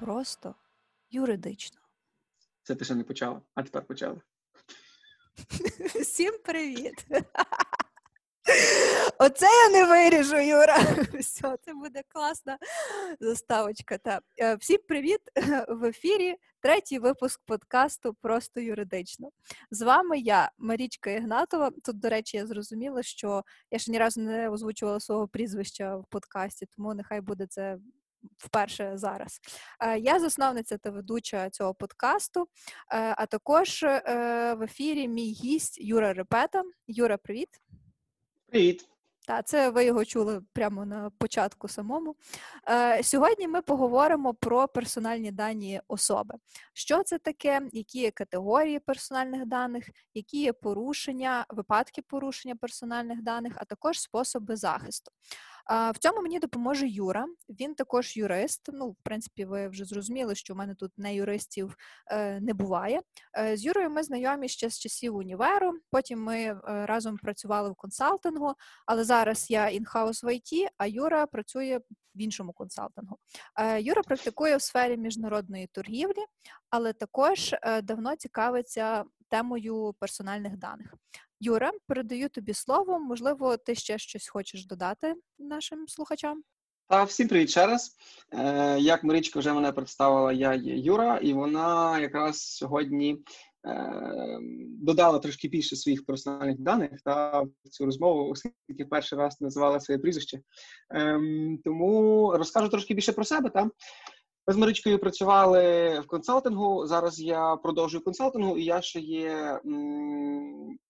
просто юридично. Це ти ще не почала, а тепер почала. Всім привіт! Оце я не виріжу, Юра. Все, це буде класна заставочка. Та. Е, всім привіт! В ефірі третій випуск подкасту Просто юридично. З вами я, Марічка Ігнатова. Тут, до речі, я зрозуміла, що я ще ні разу не озвучувала свого прізвища в подкасті, тому нехай буде це вперше зараз. Е, я засновниця та ведуча цього подкасту, е, а також в ефірі мій гість Юра Репета. Юра, привіт. Привіт. Та це ви його чули прямо на початку самому. Е, Сьогодні ми поговоримо про персональні дані особи. Що це таке, які є категорії персональних даних, які є порушення, випадки порушення персональних даних, а також способи захисту. В цьому мені допоможе Юра. Він також юрист. Ну, в принципі, ви вже зрозуміли, що в мене тут не юристів е, не буває. Е, з Юрою ми знайомі ще з часів універу. Потім ми е, разом працювали в консалтингу, але зараз я інхаус в ІТ, а Юра працює в іншому консалтингу. Юра практикує в сфері міжнародної торгівлі, але також давно цікавиться темою персональних даних. Юра, передаю тобі слово. Можливо, ти ще щось хочеш додати нашим слухачам? Та всім привіт ще раз. Е, Як Марічка вже мене представила, я є Юра, і вона якраз сьогодні е, додала трошки більше своїх персональних даних та цю розмову, оскільки перший раз називала своє прізвище. Е, Тому розкажу трошки більше про себе. Та? Ми з Маричкою працювали в консалтингу. Зараз я продовжую консалтингу, і я ще є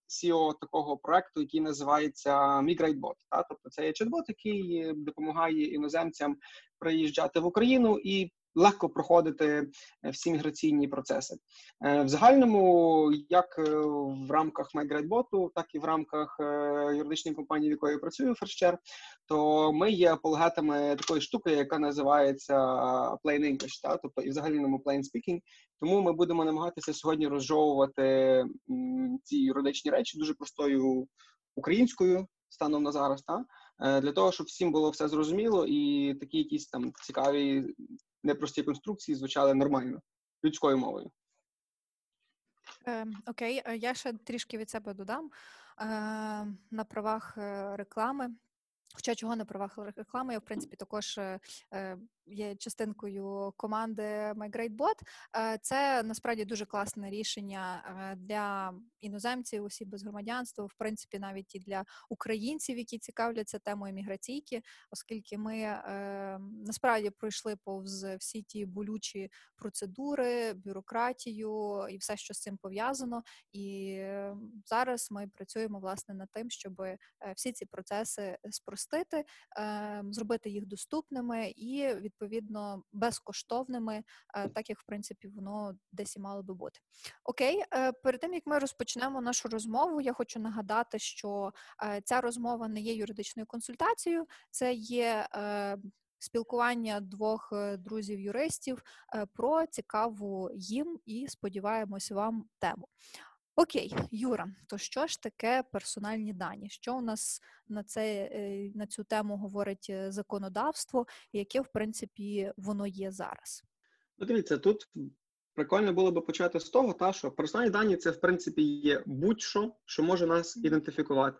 CEO такого проекту, який називається MigrateBot. Тобто це є чат-бот, який допомагає іноземцям приїжджати в Україну і легко проходити е, всі міграційні процеси. Е, в загальному, як е, в рамках MyGradeBot, так і в рамках юридичної компанії, в якої я працюю FirstShare, то ми є апологетами такої штуки, яка називається Plain English, та? тобто і в загальному Plain Speaking. Тому ми будемо намагатися сьогодні розжовувати ці юридичні речі дуже простою українською станом на зараз, та для того, щоб всім було все зрозуміло, і такі якісь там цікаві непрості конструкції звучали нормально людською мовою. Е, окей, я ще трішки від себе додам е, на правах е, реклами. Хоча чого на правах реклами, я в принципі також е, е, є частинкою команди MyGreatBot. Е, це насправді дуже класне рішення для іноземців, осіб без громадянства, в принципі, навіть і для українців, які цікавляться темою міграційки, оскільки ми насправді пройшли повз всі ті болючі процедури, бюрократію і все, що з цим пов'язано. І зараз ми працюємо власне над тим, щоб всі ці процеси спростити зробити їх доступними і відповідно безкоштовними, е, так як в принципі воно десь і мало би бути. Окей, е, перед тим як ми розпочнемо нашу розмову, я хочу нагадати, що е, ця розмова не є юридичною консультацією, це є. Спілкування двох друзів-юристів про цікаву їм і сподіваємось вам тему. Окей, Юра, то що ж таке персональні дані? Що у нас на це е, на цю тему говорить е, законодавство, яке в принципі воно є зараз? Ну, дивіться, тут прикольно було би почати з того, та що персональні дані це в принципі є будь-що, що може нас ідентифікувати.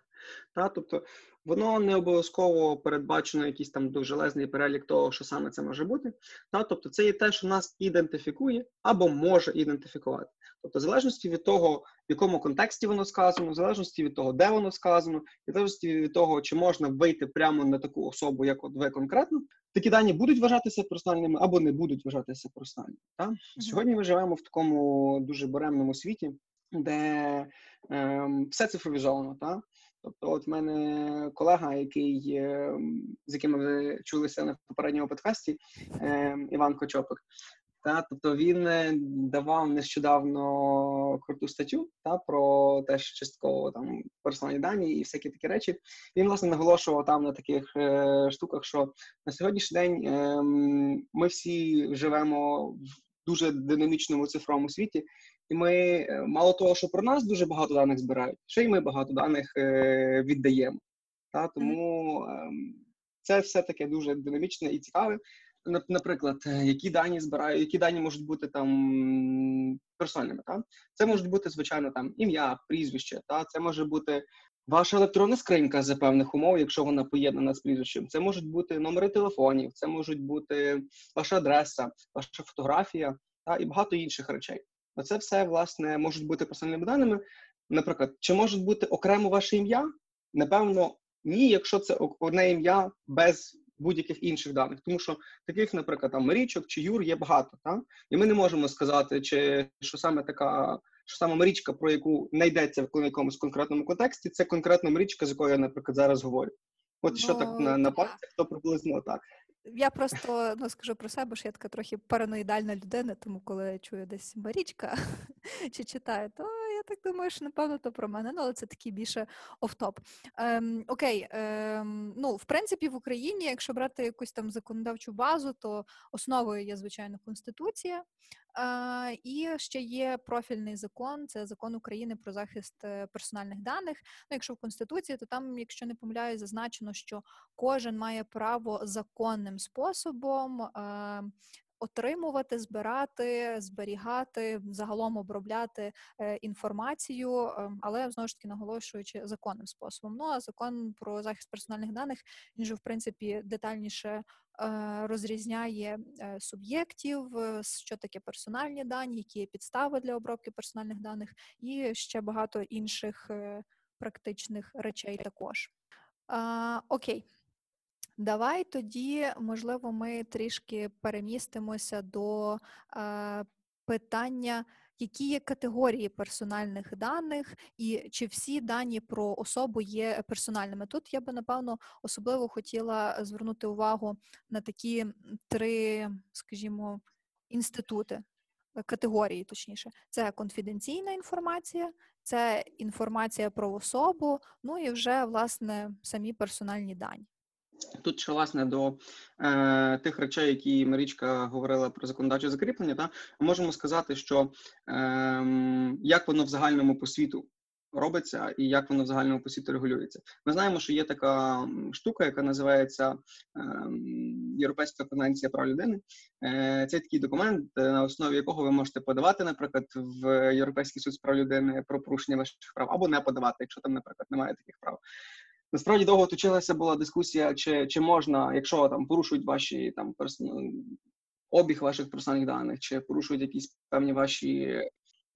Та? Тобто воно не обов'язково передбачено якийсь там довжелезний перелік того, що саме це може бути. Та? Тобто це є те, що нас ідентифікує або може ідентифікувати. Тобто, в залежності від того, в якому контексті воно сказано, в залежності від того, де воно сказано, в залежності від того, чи можна вийти прямо на таку особу, як от ви конкретно, такі дані будуть вважатися персональними або не будуть вважатися персональними. Та? Mm-hmm. Сьогодні ми живемо в такому дуже буремному світі, де ем, все цифровізовано. Та? Тобто, от в мене колега, який ем, з яким ви чулися на попередньому подкасті, ем, Іван Кочопик. Та, тобто він е, давав нещодавно круту статтю та про теж частково там персональні дані і всякі такі речі. Він власне наголошував там на таких е, штуках, що на сьогоднішній день е, ми всі живемо дуже динамічному цифровому світі, і ми е, мало того, що про нас дуже багато даних збирають, ще й ми багато даних е, віддаємо. Та, Тому е, це все таке дуже динамічне і цікаве. нап- наприклад, е, які дані збираю, які дані можуть бути там персональними. Та? Це можуть бути, звичайно, там ім'я, прізвище, та? це може бути ваша електронна скринька за певних умов, якщо вона поєднана з прізвищем. Це можуть бути номери телефонів, це можуть бути ваша адреса, ваша фотографія та? і багато інших речей. Оце все, власне, можуть бути персональними даними. Наприклад, чи може бути окремо ваше ім'я? Напевно, ні, якщо це одне ім'я без будь-яких інших даних. Тому що таких, наприклад, там Марічок чи Юр є багато, та? і ми не можемо сказати, чи що саме така, що саме мрічка, про яку не йдеться в якомусь конкретному контексті, це конкретна мрічка, з якою я, наприклад, зараз говорю. От що так на, на Ну, пальцях, то приблизно так. Я просто ну скажу про себе, що я така трохи параноїдальна людина, тому коли я чую десь Марічка чи читаю, то так думаю, що напевно то про мене. Ну, але це такий більше офтоп. Ем, окей, ем, ну в принципі, в Україні, якщо брати якусь там законодавчу базу, то основою є звичайно конституція. Е, і ще є профільний закон, це закон України про захист е, персональних даних. Ну, якщо в конституції, то там, якщо не помиляюсь, зазначено, що кожен має право законним способом е, отримувати, збирати, зберігати, загалом обробляти е, інформацію, е, але знову ж таки наголошуючи законним способом. Ну а закон про захист персональних даних він же в принципі детальніше е, розрізняє е, суб'єктів, що таке персональні дані, які є підстави для обробки персональних даних, і ще багато інших практичних речей також. Окей. Давай тоді, можливо, ми трішки перемістимося до е, питання, які є категорії персональних даних, і чи всі дані про особу є персональними. Тут я би напевно особливо хотіла звернути увагу на такі три, скажімо, інститути, е, категорії, точніше, це конфіденційна інформація, це інформація про особу, ну і вже власне самі персональні дані. Тут ще власне до е, тих речей, які Марічка говорила про законодавче закріплення, та можемо сказати, що е, як воно в загальному по світу робиться і як воно в загальному по світу регулюється. Ми знаємо, що є така штука, яка називається е, Європейська конвенція прав людини. Е, це такий документ, е, на основі якого ви можете подавати, наприклад, в Європейський суд з прав людини про порушення ваших прав, або не подавати, якщо там, наприклад, немає таких прав. Насправді довго точилася була дискусія, чи, чи можна, якщо там порушують ваші там персон... обіг ваших персональних даних, чи порушують якісь певні ваші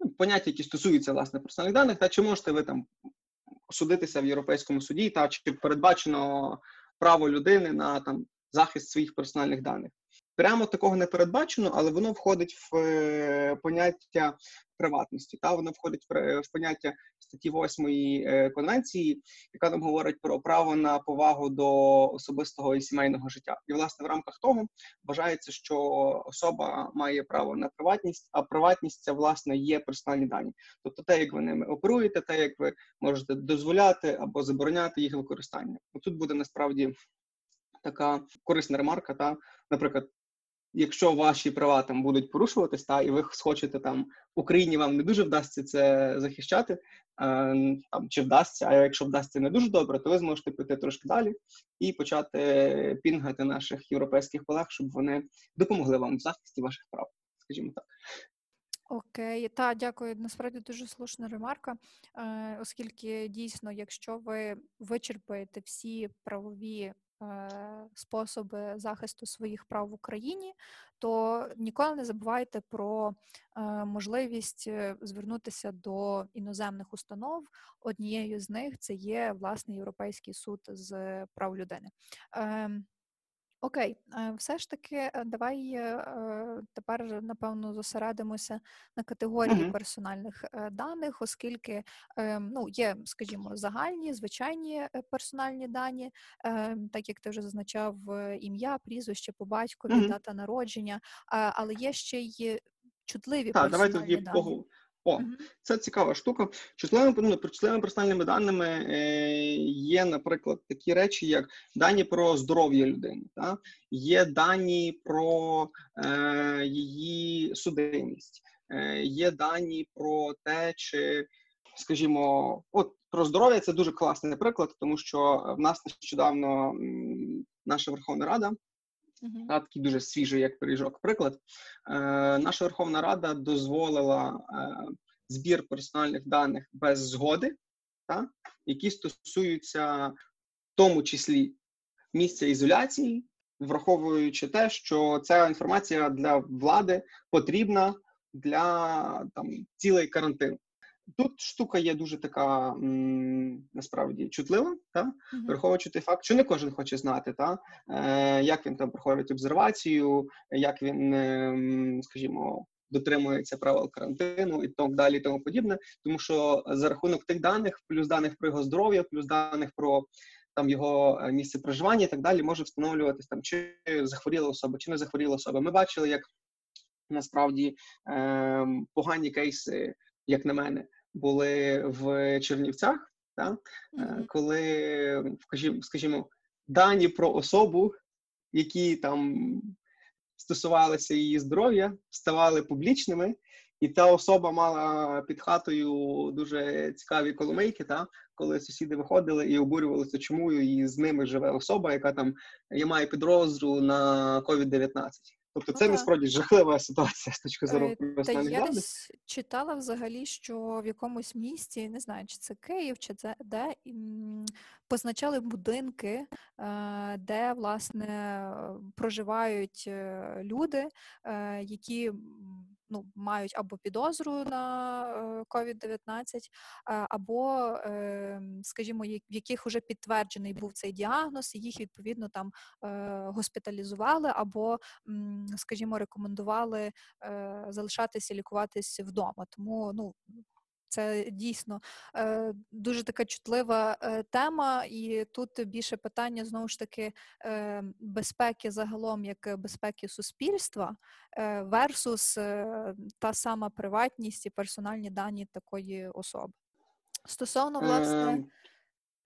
ну, поняття, які стосуються власне персональних даних, та чи можете ви там судитися в Європейському суді, та чи передбачено право людини на там захист своїх персональних даних? Прямо такого не передбачено, але воно входить в е, поняття приватності. Та воно входить в, поняття статті 8 е, конвенції, яка нам говорить про право на повагу до особистого і сімейного життя. І власне в рамках того вважається, що особа має право на приватність, а приватність це власне є персональні дані. Тобто те, як ви ними оперуєте, те, як ви можете дозволяти або забороняти їх використання. Тут буде насправді така корисна ремарка. Та, наприклад, якщо ваші права там будуть порушуватись, та і ви схочете там Україні вам не дуже вдасться це захищати, е, там чи вдасться, а якщо вдасться не дуже добре, то ви зможете піти трошки далі і почати пінгати наших європейських колег, щоб вони допомогли вам в захисті ваших прав, скажімо так. Окей, та дякую. Насправді дуже слушна ремарка, е, оскільки дійсно, якщо ви вичерпаєте всі правові способи захисту своїх прав в Україні, то ніколи не забувайте про е, можливість е, звернутися до іноземних установ. Однією з них це є власне Європейський суд з прав людини. Окей, все ж таки, е, давай е, е, тепер напевно зосередимося на категорії Мгм. персональних даних, оскільки ну, є, скажімо, загальні, звичайні персональні дані, так як ти вже зазначав, ім'я, прізвище по батькові, Мгм. дата народження, але є ще й чутливі Так, персональні тоді дані. О, це цікава штука. Чутливими ну, чутливими персональними даними е, є, наприклад, такі речі, як дані про здоров'я людини, та? є дані про е, її судимість, е, є дані про те, чи, скажімо, от про здоров'я це дуже класний приклад, тому що в нас нещодавно наша Верховна Рада Мгм. та, такий дуже свіжий, як пиріжок. Приклад, е, наша Верховна Рада дозволила е, збір персональних даних без згоди, та, які стосуються в тому числі місця ізоляції, враховуючи те, що ця інформація для влади потрібна для там цілей карантину. Тут штука є дуже така м, насправді чутлива, та Мгм. враховуючи той факт, що не кожен хоче знати, та е, як він там проходить обсервацію, як він, е, скажімо, дотримується правил карантину і так далі, і тому подібне. Тому що за рахунок тих даних, плюс даних про його здоров'я, плюс даних про там його е, місце проживання і так далі, може встановлюватись там, чи захворіла особа, чи не захворіла особа. Ми бачили, як насправді е, погані кейси, як на мене, були в Чернівцях. Та? Е, Мгм. коли, скажімо, скажімо, дані про особу, які там стосувалися її здоров'я, ставали публічними, і та особа мала під хатою дуже цікаві коломейки, та коли сусіди виходили і обурювалися, чому і з ними живе особа, яка там я маю підозру на COVID-19. Тобто Ну це так. насправді жахлива ситуація з точки зору Е, Та персональних я десь читала взагалі, що в якомусь місті, не знаю, чи це Київ, чи це де, позначали будинки, е, де власне проживають е, люди, е, які ну, мають або підозру на е, COVID-19, е, або, е, скажімо, в яких вже підтверджений був цей діагноз, і їх відповідно там госпіталізували, або, скажімо, рекомендували залишатися лікуватись вдома. Тому ну. Це дійсно е, дуже така чутлива е, тема, і тут більше питання знову ж таки е, безпеки загалом, як безпеки суспільства, versus та сама приватність і персональні дані такої особи. Стосовно власне, Ем,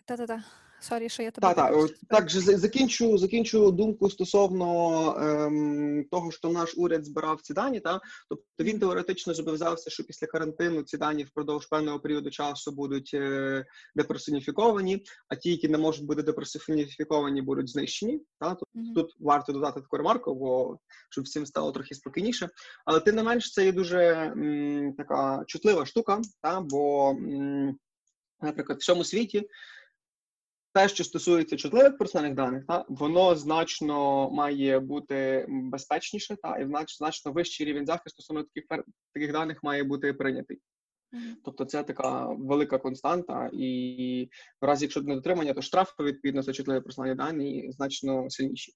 та-та-та, sorry, що я тебе Та, та, перебила, о, що ти так же закінчу, закінчу думку стосовно ем, того, що наш уряд збирав ці дані. Та тобто він теоретично зобов'язався, що після карантину ці дані впродовж певного періоду часу будуть е, деперсоніфіковані, а ті, які не можуть бути деперсоніфіковані, будуть знищені. Та тобто Мгм. тут варто додати таку ремарку, бо щоб всім стало трохи спокійніше. Але тим не менш, це є дуже м, така чутлива штука, та бо, м, наприклад, в всьому світі те, що стосується чутливих персональних даних, та воно значно має бути безпечніше, та і знач- значно вищий рівень захисту стосовно таких таких даних має бути прийнятий. Тобто це така велика константа, і в разі, якщо не дотримання, то штрафи відповідно за чутливі персональні дані значно сильніші.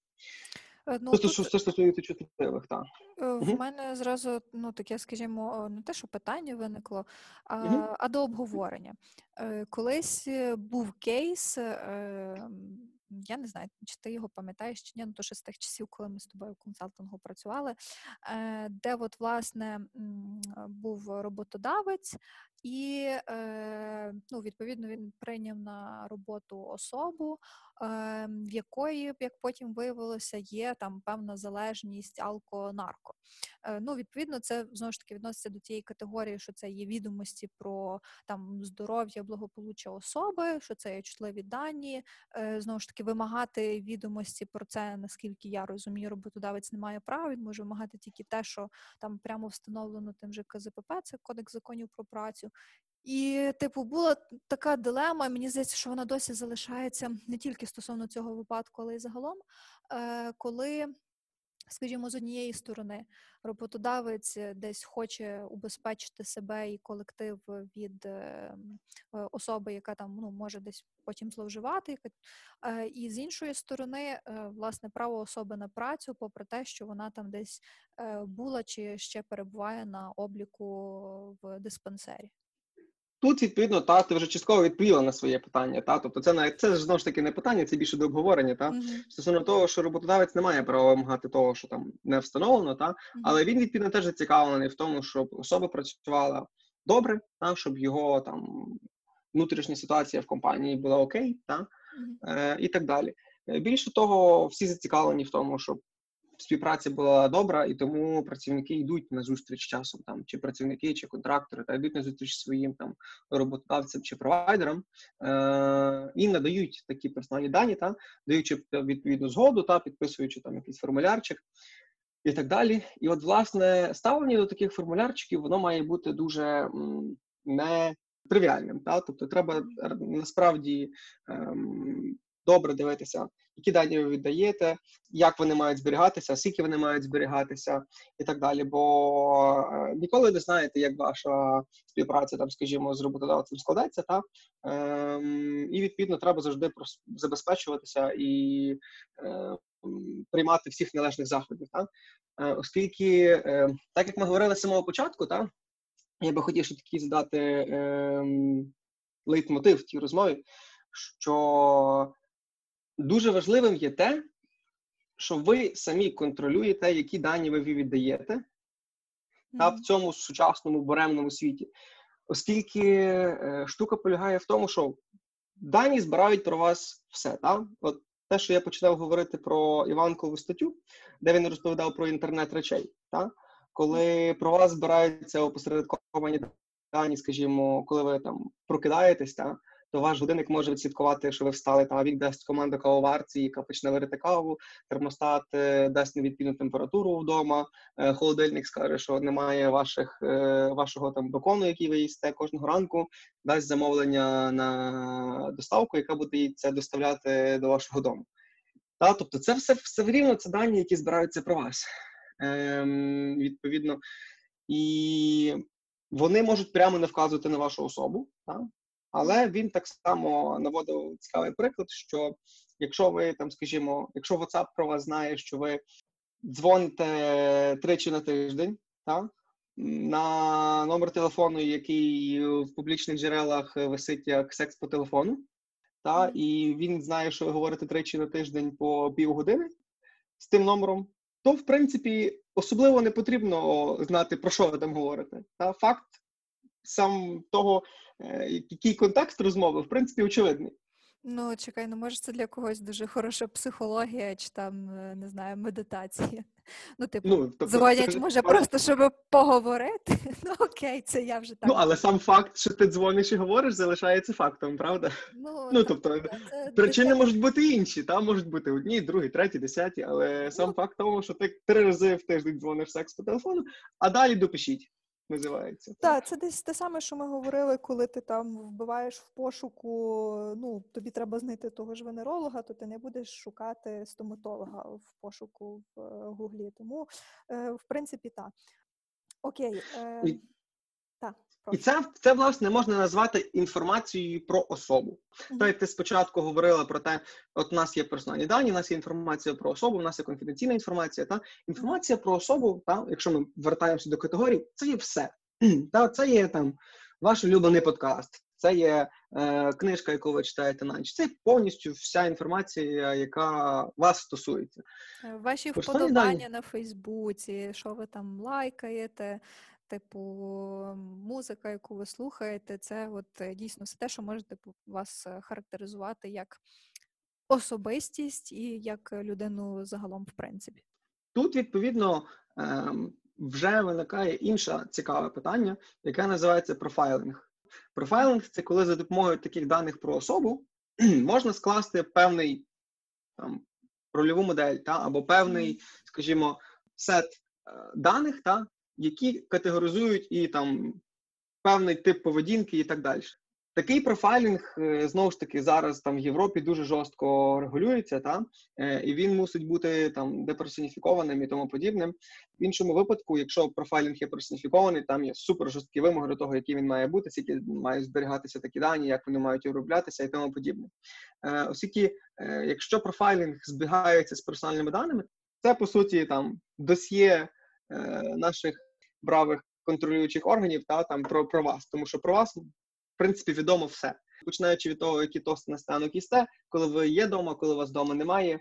Е, Ну, Це, тут це стосується чутливих, так. Е, В Мгм. мене зразу ну таке, скажімо, не те, що питання виникло, а, Мгм. а до обговорення. Е, Колись був кейс, я не знаю, чи ти його пам'ятаєш чи ні, ну то ще з тих часів, коли ми з тобою в консалтингу працювали, де от власне був роботодавець, і е, ну, відповідно він прийняв на роботу особу, е, в якої, як потім виявилося, є там певна залежність алко-нарко. Е, Ну, відповідно, це знову ж таки відноситься до тієї категорії, що це є відомості про там здоров'я, благополуччя особи, що це є чутливі дані. Е, Знову ж таки, вимагати відомості про це, наскільки я розумію, роботодавець не має права. Він може вимагати тільки те, що там прямо встановлено тим же КЗПП, це Кодекс законів про працю. І, типу, була така дилема. Мені здається, що вона досі залишається не тільки стосовно цього випадку, але й загалом, е, коли, скажімо, з однієї сторони роботодавець десь хоче убезпечити себе і колектив від е, особи, яка там ну може десь потім зловживати, е, і з іншої сторони, власне, право особи на працю, попри те, що вона там десь була чи ще перебуває на обліку в диспансері. Тут, відповідно, та ти вже частково відповіла на своє питання. Та тобто, це навіть це ж знову ж таки не питання, це більше до обговорення. Та Мгм, стосовно того, що роботодавець не має права вимагати того, що там не встановлено, та мгм. але він відповідно теж зацікавлений в тому, щоб особа працювала добре, та щоб його там внутрішня ситуація в компанії була окей, та Мгм. е, і так далі. Е, Більше того, всі зацікавлені в тому, щоб співпраця була добра, і тому працівники йдуть на зустріч часом, там чи працівники, чи контрактори, та йдуть на зустріч своїм там роботодавцям чи провайдерам е- і надають такі персональні дані, та даючи відповідну згоду, та підписуючи там якийсь формулярчик. І так далі. І от, власне, ставлення до таких формулярчиків воно має бути дуже м, не тривіальним. Та? Тобто, треба насправді ем, добре дивитися, які дані ви віддаєте, як вони мають зберігатися, скільки вони мають зберігатися, і так далі. Бо е, ніколи не знаєте, як ваша співпраця, там, скажімо, з роботодавцем складеться, та? Ем, і відповідно треба завжди забезпечуватися і е, приймати всіх належних заходів. Та? Е, оскільки, е, так як ми говорили з самого початку, та, я би хотів ще такий задати е, лейтмотив в тій розмові, що дуже важливим є те, що ви самі контролюєте, які дані ви віддаєте та в цьому сучасному буремному світі. Оскільки е, штука полягає в тому, що дані збирають про вас все. Та? От те, що я починав говорити про Іванкову статтю, де він розповідав про інтернет речей, та? коли про вас збираються опосередковані дані, скажімо, коли ви там прокидаєтесь, та? То ваш годинник може відслідкувати, що ви встали, та він дасть команду кавоварці, яка почне варити каву, термостат е, дасть невідповідну температуру вдома, е, холодильник скаже, що немає ваших, е, вашого там бекону, який ви їсте кожного ранку, дасть замовлення на доставку, яка буде це доставляти до вашого дому. Та, тобто, це все, все рівно це дані, які збираються про вас. Ем, відповідно, і вони можуть прямо не вказувати на вашу особу, та? Але він так само наводив цікавий приклад, що якщо ви там, скажімо, якщо WhatsApp про вас знає, що ви дзвоните тричі на тиждень, та? на номер телефону, який в публічних джерелах висить як секс по телефону, та, і він знає, що ви говорите тричі на тиждень по півгодини з тим номером, то в принципі особливо не потрібно знати, про що ви там говорите. Та факт сам того, який контекст розмови, в принципі, очевидний. Ну, чекай, ну може це для когось дуже хороша психологія, чи там, е, не знаю, медитація. Ну, типу, Ну, тобто, дзвонять, це- може, просто щоб поговорити. Ну, окей, це я вже так. Ну, але сам факт, що ти дзвониш і говориш, залишається фактом, правда? Ну, Ну, так, тобто, це Причини дитя- можуть бути інші, та можуть бути одні, другі, треті, десяті, але сам факт того, що ти три рази в тиждень дзвониш секс по телефону, а далі допишіть, називається. Так, це десь те саме, що ми говорили, коли ти там вбиваєш в пошуку, ну, тобі треба знайти того ж венеролога, то ти не будеш шукати стоматолога в пошуку в е, Гуглі. Тому, е, в принципі, так. Окей. Е, так, І це, це власне можна назвати інформацією про особу. Так як ти спочатку говорила про те, от у нас є персональні дані, у нас є інформація про особу, у нас є конфіденційна інформація. Та інформація про особу, та якщо ми вертаємося до категорій, це є все. Та це є там ваш улюблений подкаст, це є е, книжка, яку ви читаєте на ніч. Це повністю вся інформація, яка вас стосується. Ваші Персональні вподобання дані. на Фейсбуці, що ви там лайкаєте, типу музика, яку ви слухаєте, це от е, дійсно все те, що може типу, вас е, характеризувати як особистість і як е, людину загалом, в принципі. Тут відповідно ем, вже виникає інше цікаве питання, яке називається профайлинг. Профайлинг це коли за допомогою таких даних про особу можна скласти певний там рольову модель, та або певний, скажімо, сет даних, та які категоризують і там певний тип поведінки і так далі. Такий профайлінг е, знову ж таки зараз там в Європі дуже жорстко регулюється, та е, і він мусить бути там деперсоніфікованим і тому подібним. В іншому випадку, якщо профайлінг є персоніфікований, там є супер жорсткі вимоги до того, який він має бути, скільки мають зберігатися такі дані, як вони мають оброблятися і тому подібне. Е, Оскільки, якщо профайлінг збігається з персональними даними, це по суті там досьє наших бравих контролюючих органів та там про, про вас, тому що про вас в принципі відомо все. Починаючи від того, які тости на станок їсте, коли ви є вдома, коли вас вдома немає, е,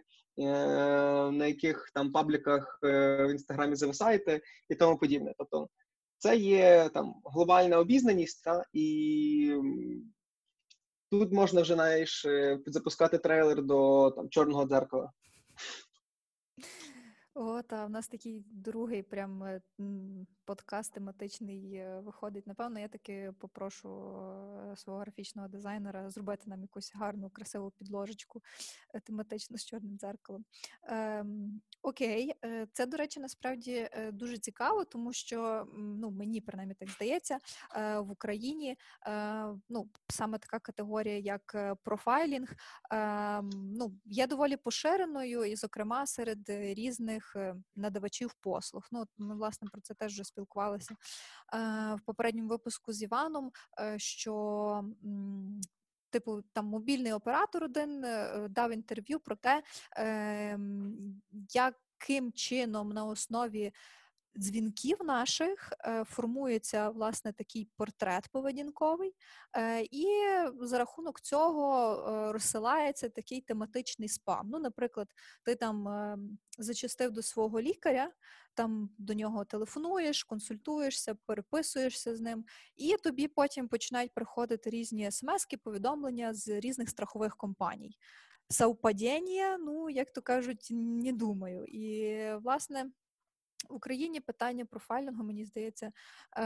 на яких там пабліках е, в інстаграмі зависаєте і тому подібне. Тобто це є там глобальна обізнаність, та, і тут можна вже знаєш, е, запускати трейлер до там чорного дзеркала. О, та в нас такий другий прям подкаст тематичний е, виходить. Напевно, я таки попрошу е, свого графічного дизайнера зробити нам якусь гарну, красиву підложечку е, тематичну з чорним дзеркалом. Ем, окей, це, до речі, насправді дуже цікаво, тому що ну, мені принаймні так здається, в Україні ну, саме така категорія, як профайлінг, ем, ну, є доволі поширеною, і, зокрема, серед різних надавачів послуг. Ну, ми власне про це теж вже спілкувалися е, в попередньому випуску з Іваном, е, що Типу, там мобільний оператор один е, дав інтерв'ю про те, ем, яким чином на основі дзвінків наших е, формується власне такий портрет поведінковий, е, і за рахунок цього е, розсилається такий тематичний спам. Ну, наприклад, ти там зачастив до свого лікаря, там до нього телефонуєш, консультуєшся, переписуєшся з ним, і тобі потім починають приходити різні смски, повідомлення з різних страхових компаній. Совпадіння, ну як то кажуть, не думаю. І власне. В Україні питання профайлінгу, мені здається, е,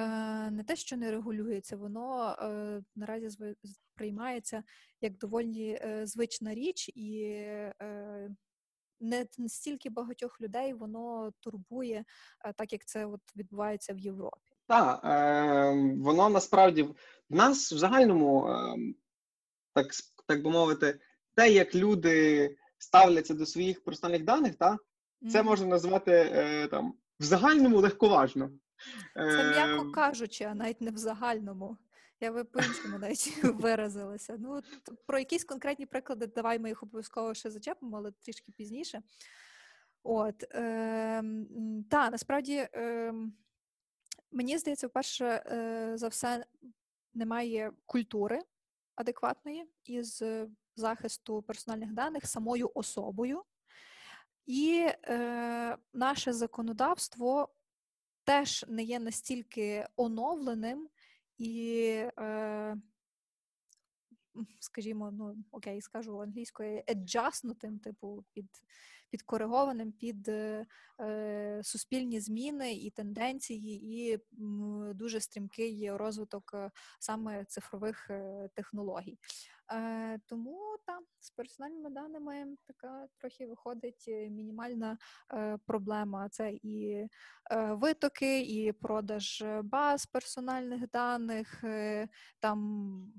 не те, що не регулюється, воно е, наразі сприймається як доволі е, звична річ, і не настільки багатьох людей воно турбує, так як це от відбувається в Європі. Так, е, воно насправді в нас в загальному, е, так, так би мовити, те, як люди ставляться до своїх персональних даних, та, це можна назвати е, там в загальному легковажно. Це м'яко Е, кажучи, а навіть не в загальному. Я би по-іншому навіть виразилася. Ну, про якісь конкретні приклади, давай ми їх обов'язково ще зачепимо, але трішки пізніше. От, ем, та, насправді, ем, мені здається, вперше е, за все немає культури адекватної із е, захисту персональних даних самою особою. І е, наше законодавство теж не є настільки оновленим і, е, скажімо, ну окей, скажу англійською, еджаснутим, типу, під, підкоригованим під е, суспільні зміни і тенденції, і дуже стрімкий розвиток е, саме цифрових е, технологій. Тому там з персональними даними така трохи виходить мінімальна проблема. Це і витоки, і продаж баз персональних даних. Там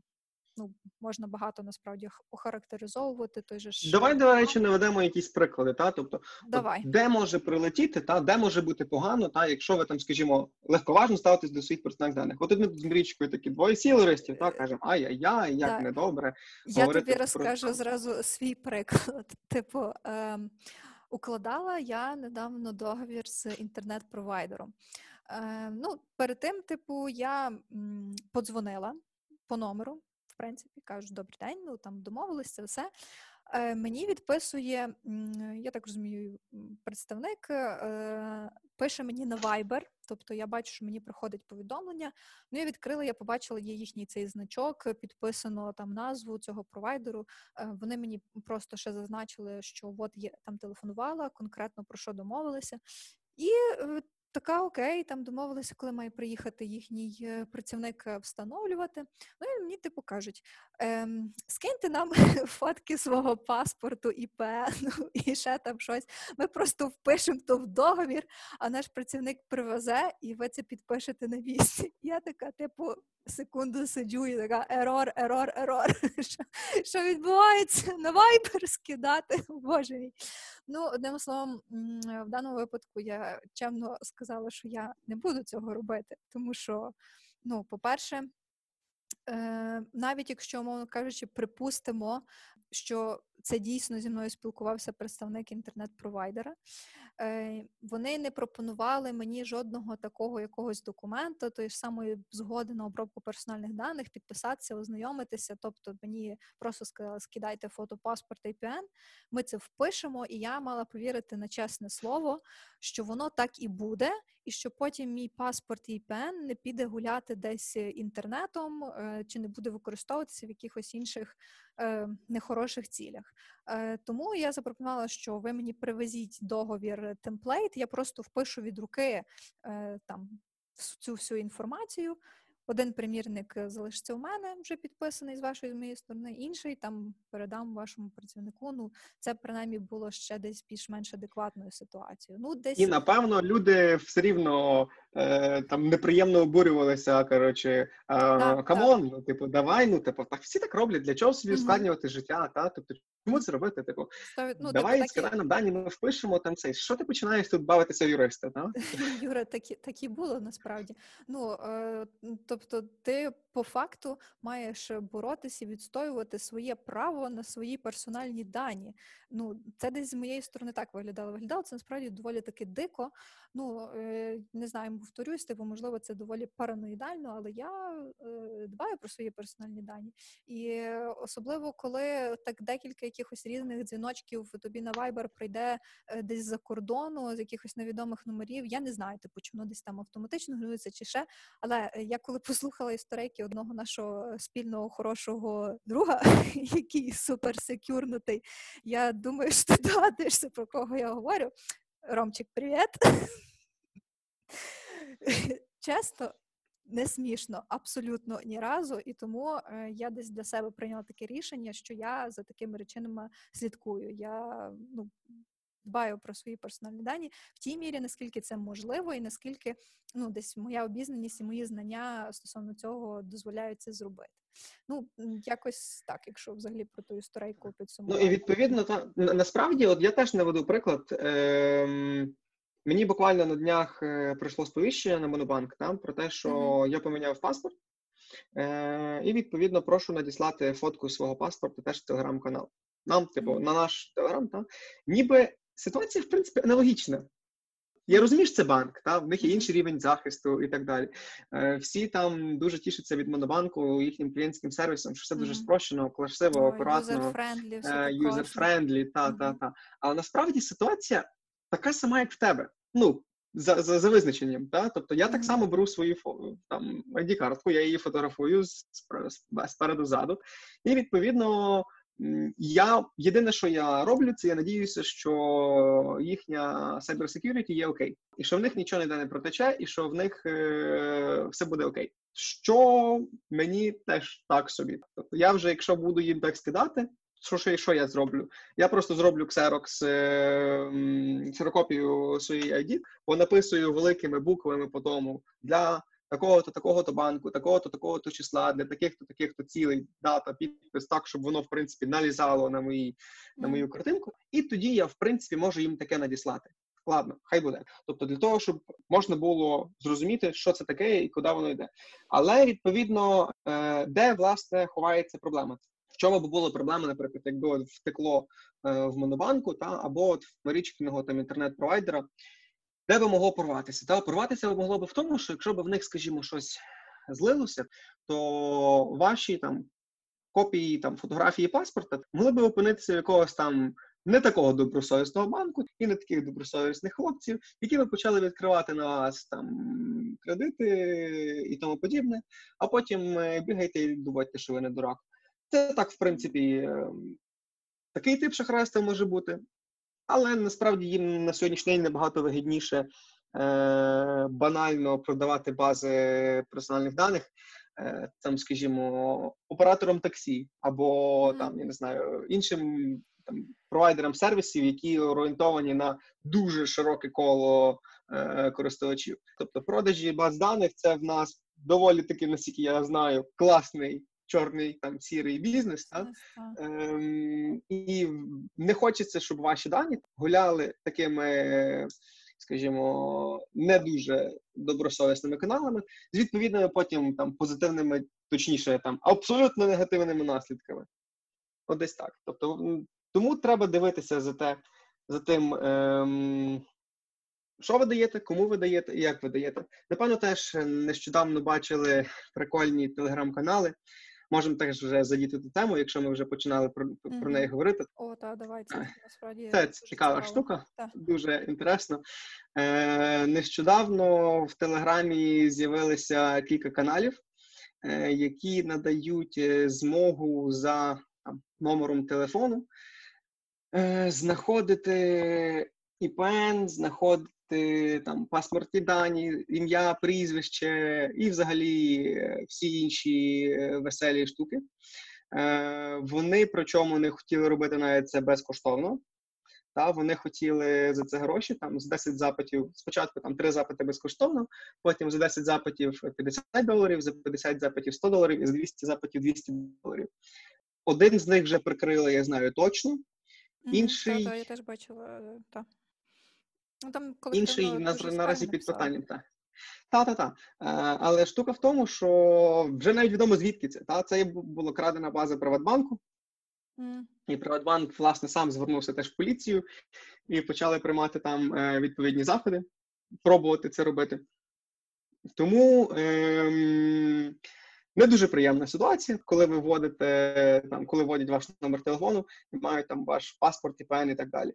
ну, можна багато насправді охарактеризовувати той же ж. Давай, е, до речі, наведемо якісь приклади, та? тобто, от Давай. де може прилетіти, та де може бути погано, та якщо ви там, скажімо, легковажно ставитесь до своїх персональних даних. От ми з Мрічкою такі двоє сілеристів, та кажемо, ай-яй-яй, як Так. недобре. Я говорити тобі про розкажу зразу свій приклад. Типу, ем, укладала я недавно договір з інтернет-провайдером. Ем, ну, перед тим, типу, я м, подзвонила по номеру, принципі, кажу, добрий день, ну там домовились, це все. Е, мені відписує, я так розумію, представник е, пише мені на Viber, тобто я бачу, що мені приходить повідомлення. Ну, я відкрила, я побачила є їхній цей значок, підписано там назву цього провайдеру. Е, Вони мені просто ще зазначили, що от я там телефонувала, конкретно про що домовилися. І е, така окей, там домовилися, коли має приїхати їхній е, працівник е, встановлювати. Ну і мені типу кажуть: ем, скиньте нам фотки свого паспорту, ІП, ну і ще там щось. Ми просто впишемо то в договір, а наш працівник привезе, і ви це підпишете на місці. Я така, типу, секунду сиджу і така ерор, ерор, ерор. Що, що відбувається? На вайбер скидати? Боже мій. Ну, одним словом, в даному випадку я чемно сказала, що я не буду цього робити, тому що, ну, по-перше, е, навіть якщо, умовно кажучи, припустимо, що це дійсно зі мною спілкувався представник інтернет-провайдера, е, вони не пропонували мені жодного такого якогось документа, тої ж самої згоди на обробку персональних даних, підписатися, ознайомитися. Тобто мені просто сказали, скидайте фото паспорта і PN, ми це впишемо, і я мала повірити на чесне слово, що воно так і буде, і що потім мій паспорт і PN не піде гуляти десь інтернетом, е, чи не буде використовуватися в якихось інших е, нехороших цілях. Е, тому я запропонувала, що ви мені привезіть договір template, я просто впишу від руки е, там цю всю інформацію. Один примірник е, залишиться у мене вже підписаний з вашої з моєї сторони, інший там передам вашому працівнику. Ну, це принаймні було ще десь більш-менш адекватною ситуацією. Ну, десь І напевно люди все рівно е, там неприємно обурювалися. Коротше, е, come on, ну типу, давай, ну типу, так всі так роблять. Для чого собі ускладнювати життя? Та тобто, чому це робити? Типу, ну, давай типу, такі, скидай нам дані, ми впишемо там цей. Що ти починаєш тут бавитися в юриста? Та? Юра, так і, так і було насправді. Ну, е, тобто, ти по факту маєш боротися і відстоювати своє право на свої персональні дані. Ну, це десь з моєї сторони так виглядало. Виглядало це насправді доволі таки дико. Ну, е, не знаю, повторюсь, типу, можливо, це доволі параноїдально, але я е, дбаю про свої персональні дані. І е, особливо, коли так декілька якихось різних дзвіночків тобі на Viber прийде е, десь за кордону з якихось невідомих номерів. Я не знаю, типу, воно десь там автоматично генерується чи ще. Але я коли послухала історики одного нашого е, спільного хорошого друга, який супер секюрнутий, я думаю, що ти догадуєшся, про кого я говорю. Ромчик, привіт. Чесно, не смішно, абсолютно ні разу. І тому е, я десь для себе прийняла таке рішення, що я за такими речинами слідкую. Я ну, дбаю про свої персональні дані в тій мірі, наскільки це можливо, і наскільки ну, десь моя обізнаність і мої знання стосовно цього дозволяють це зробити. Ну, якось так, якщо взагалі про ту історейку Ну і відповідно, та насправді, от я теж наведу приклад. Ем, мені буквально на днях е, прийшло сповіщення на Монобанк там про те, що я поміняв паспорт, е, і відповідно прошу надіслати фотку свого паспорта теж в телеграм-канал. Нам, типу, Мгм. на наш телеграм, та ніби ситуація, в принципі, аналогічна. Я розумію, що це банк, та в них є інший рівень захисту і так далі. Е, всі там дуже тішаться від Монобанку їхнім клієнтським сервісом, що все дуже спрощено, красиво, акуратно User-friendly, класно. user-friendly, та, та, та. Але насправді ситуація така сама, як в тебе. Ну, за, за, за визначенням. Та? Тобто я так само беру свою там ID-картку, я її фотографую з- з- спереду ззаду. І відповідно. Я єдине, що я роблю, це я надіюся, що їхня cyber security є окей, і що в них нічого ніде не протече, і що в них е, все буде окей. Що мені теж так собі. Тобто я вже, якщо буду їм так скидати, що, що, що я зроблю? Я просто зроблю ксерокс е, ксерокопію своєї ID, понаписую великими буквами по тому для такого-то, такого-то банку, такого-то, такого-то числа, для таких-то, таких-то цілей, дата, підпис, так, щоб воно, в принципі, налізало на мої на мою картинку, і тоді я, в принципі, можу їм таке надіслати. Ладно, хай буде. Тобто, для того, щоб можна було зрозуміти, що це таке і куди воно йде. Але відповідно, е, де власне ховається проблема? Чому б була проблема, наприклад, якби от втекло е, в монобанку, та або от в мережного там інтернет-провайдера, де би могло порватися? Та порватися могло б в тому, що якщо б в них, скажімо, щось злилося, то ваші там копії там фотографії паспорта могли б опинитися в якогось там не такого добросовісного банку і не таких добросовісних хлопців, які би почали відкривати на вас там кредити і тому подібне, а потім е, бігайте і доводьте, що ви не дурак. Це так, в принципі, е, такий тип шахрайства може бути, але насправді їм на сьогоднішній день набагато вигідніше е, банально продавати бази персональних даних. е, Там, скажімо, оператором таксі, або там, я не знаю, іншим там провайдерам сервісів, які орієнтовані на дуже широке коло е, користувачів. Тобто, продажі баз даних це в нас доволі таки, наскільки я знаю, класний чорний там сірий бізнес. Так? Ем, і не хочеться, щоб ваші дані гуляли такими, скажімо, не дуже добросовісними каналами, з відповідними потім там позитивними, точніше, там абсолютно негативними наслідками. От десь так. Тобто, тому треба дивитися за те, за тим, ем, що ви даєте, кому ви даєте і як ви даєте. Напевно, теж нещодавно бачили прикольні телеграм-канали. Можемо теж вже задіти ту тему, якщо ми вже починали про, про неї говорити. О, так, давай, це насправді Це цікава штука, Так. дуже інтересно. Е, нещодавно в Телеграмі з'явилися кілька каналів, е, які надають е, змогу за там, номером телефону, е, знаходити ІПН, знаходити там паспортні дані, ім'я, прізвище і взагалі е, всі інші е, веселі штуки. Е, Вони причому не хотіли робити навіть це безкоштовно. Та вони хотіли за це гроші. Там з 10 запитів. Спочатку там 3 запити безкоштовно, потім за 10 запитів 50 доларів, за 50 запитів 100 доларів і за 200 запитів 200 доларів. Один з них вже прикрили, я знаю точно. Інший- Та, та, я теж бачила, е, та. Ну, там Інший на, наразі під питанням. Та. Та, та, та. Е, але штука в тому, що вже навіть відомо звідки це. Та? Це була крадена база Приватбанку, М, і Приватбанк, власне, сам звернувся теж в поліцію і почали приймати там е, відповідні заходи, пробувати це робити. Тому ем, не дуже приємна ситуація, коли ви вводите там, коли вводять ваш номер телефону і мають там ваш паспорт, ІПН і так далі.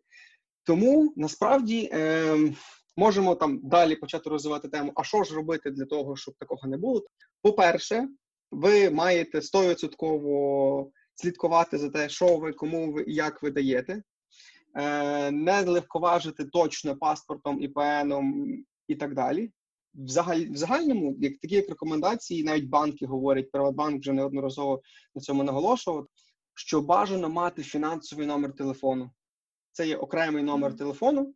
Тому насправді ем, можемо там далі почати розвивати тему. А що ж робити для того, щоб такого не було? По-перше, ви маєте 100% слідкувати за те, що ви, кому ви і як ви даєте, е, не легковажити точно паспортом, ІПНом і так далі. В, в загальному, як такі як рекомендації, навіть банки говорять, Приватбанк вже неодноразово на цьому наголошував, що бажано мати фінансовий номер телефону. Це є окремий номер телефону,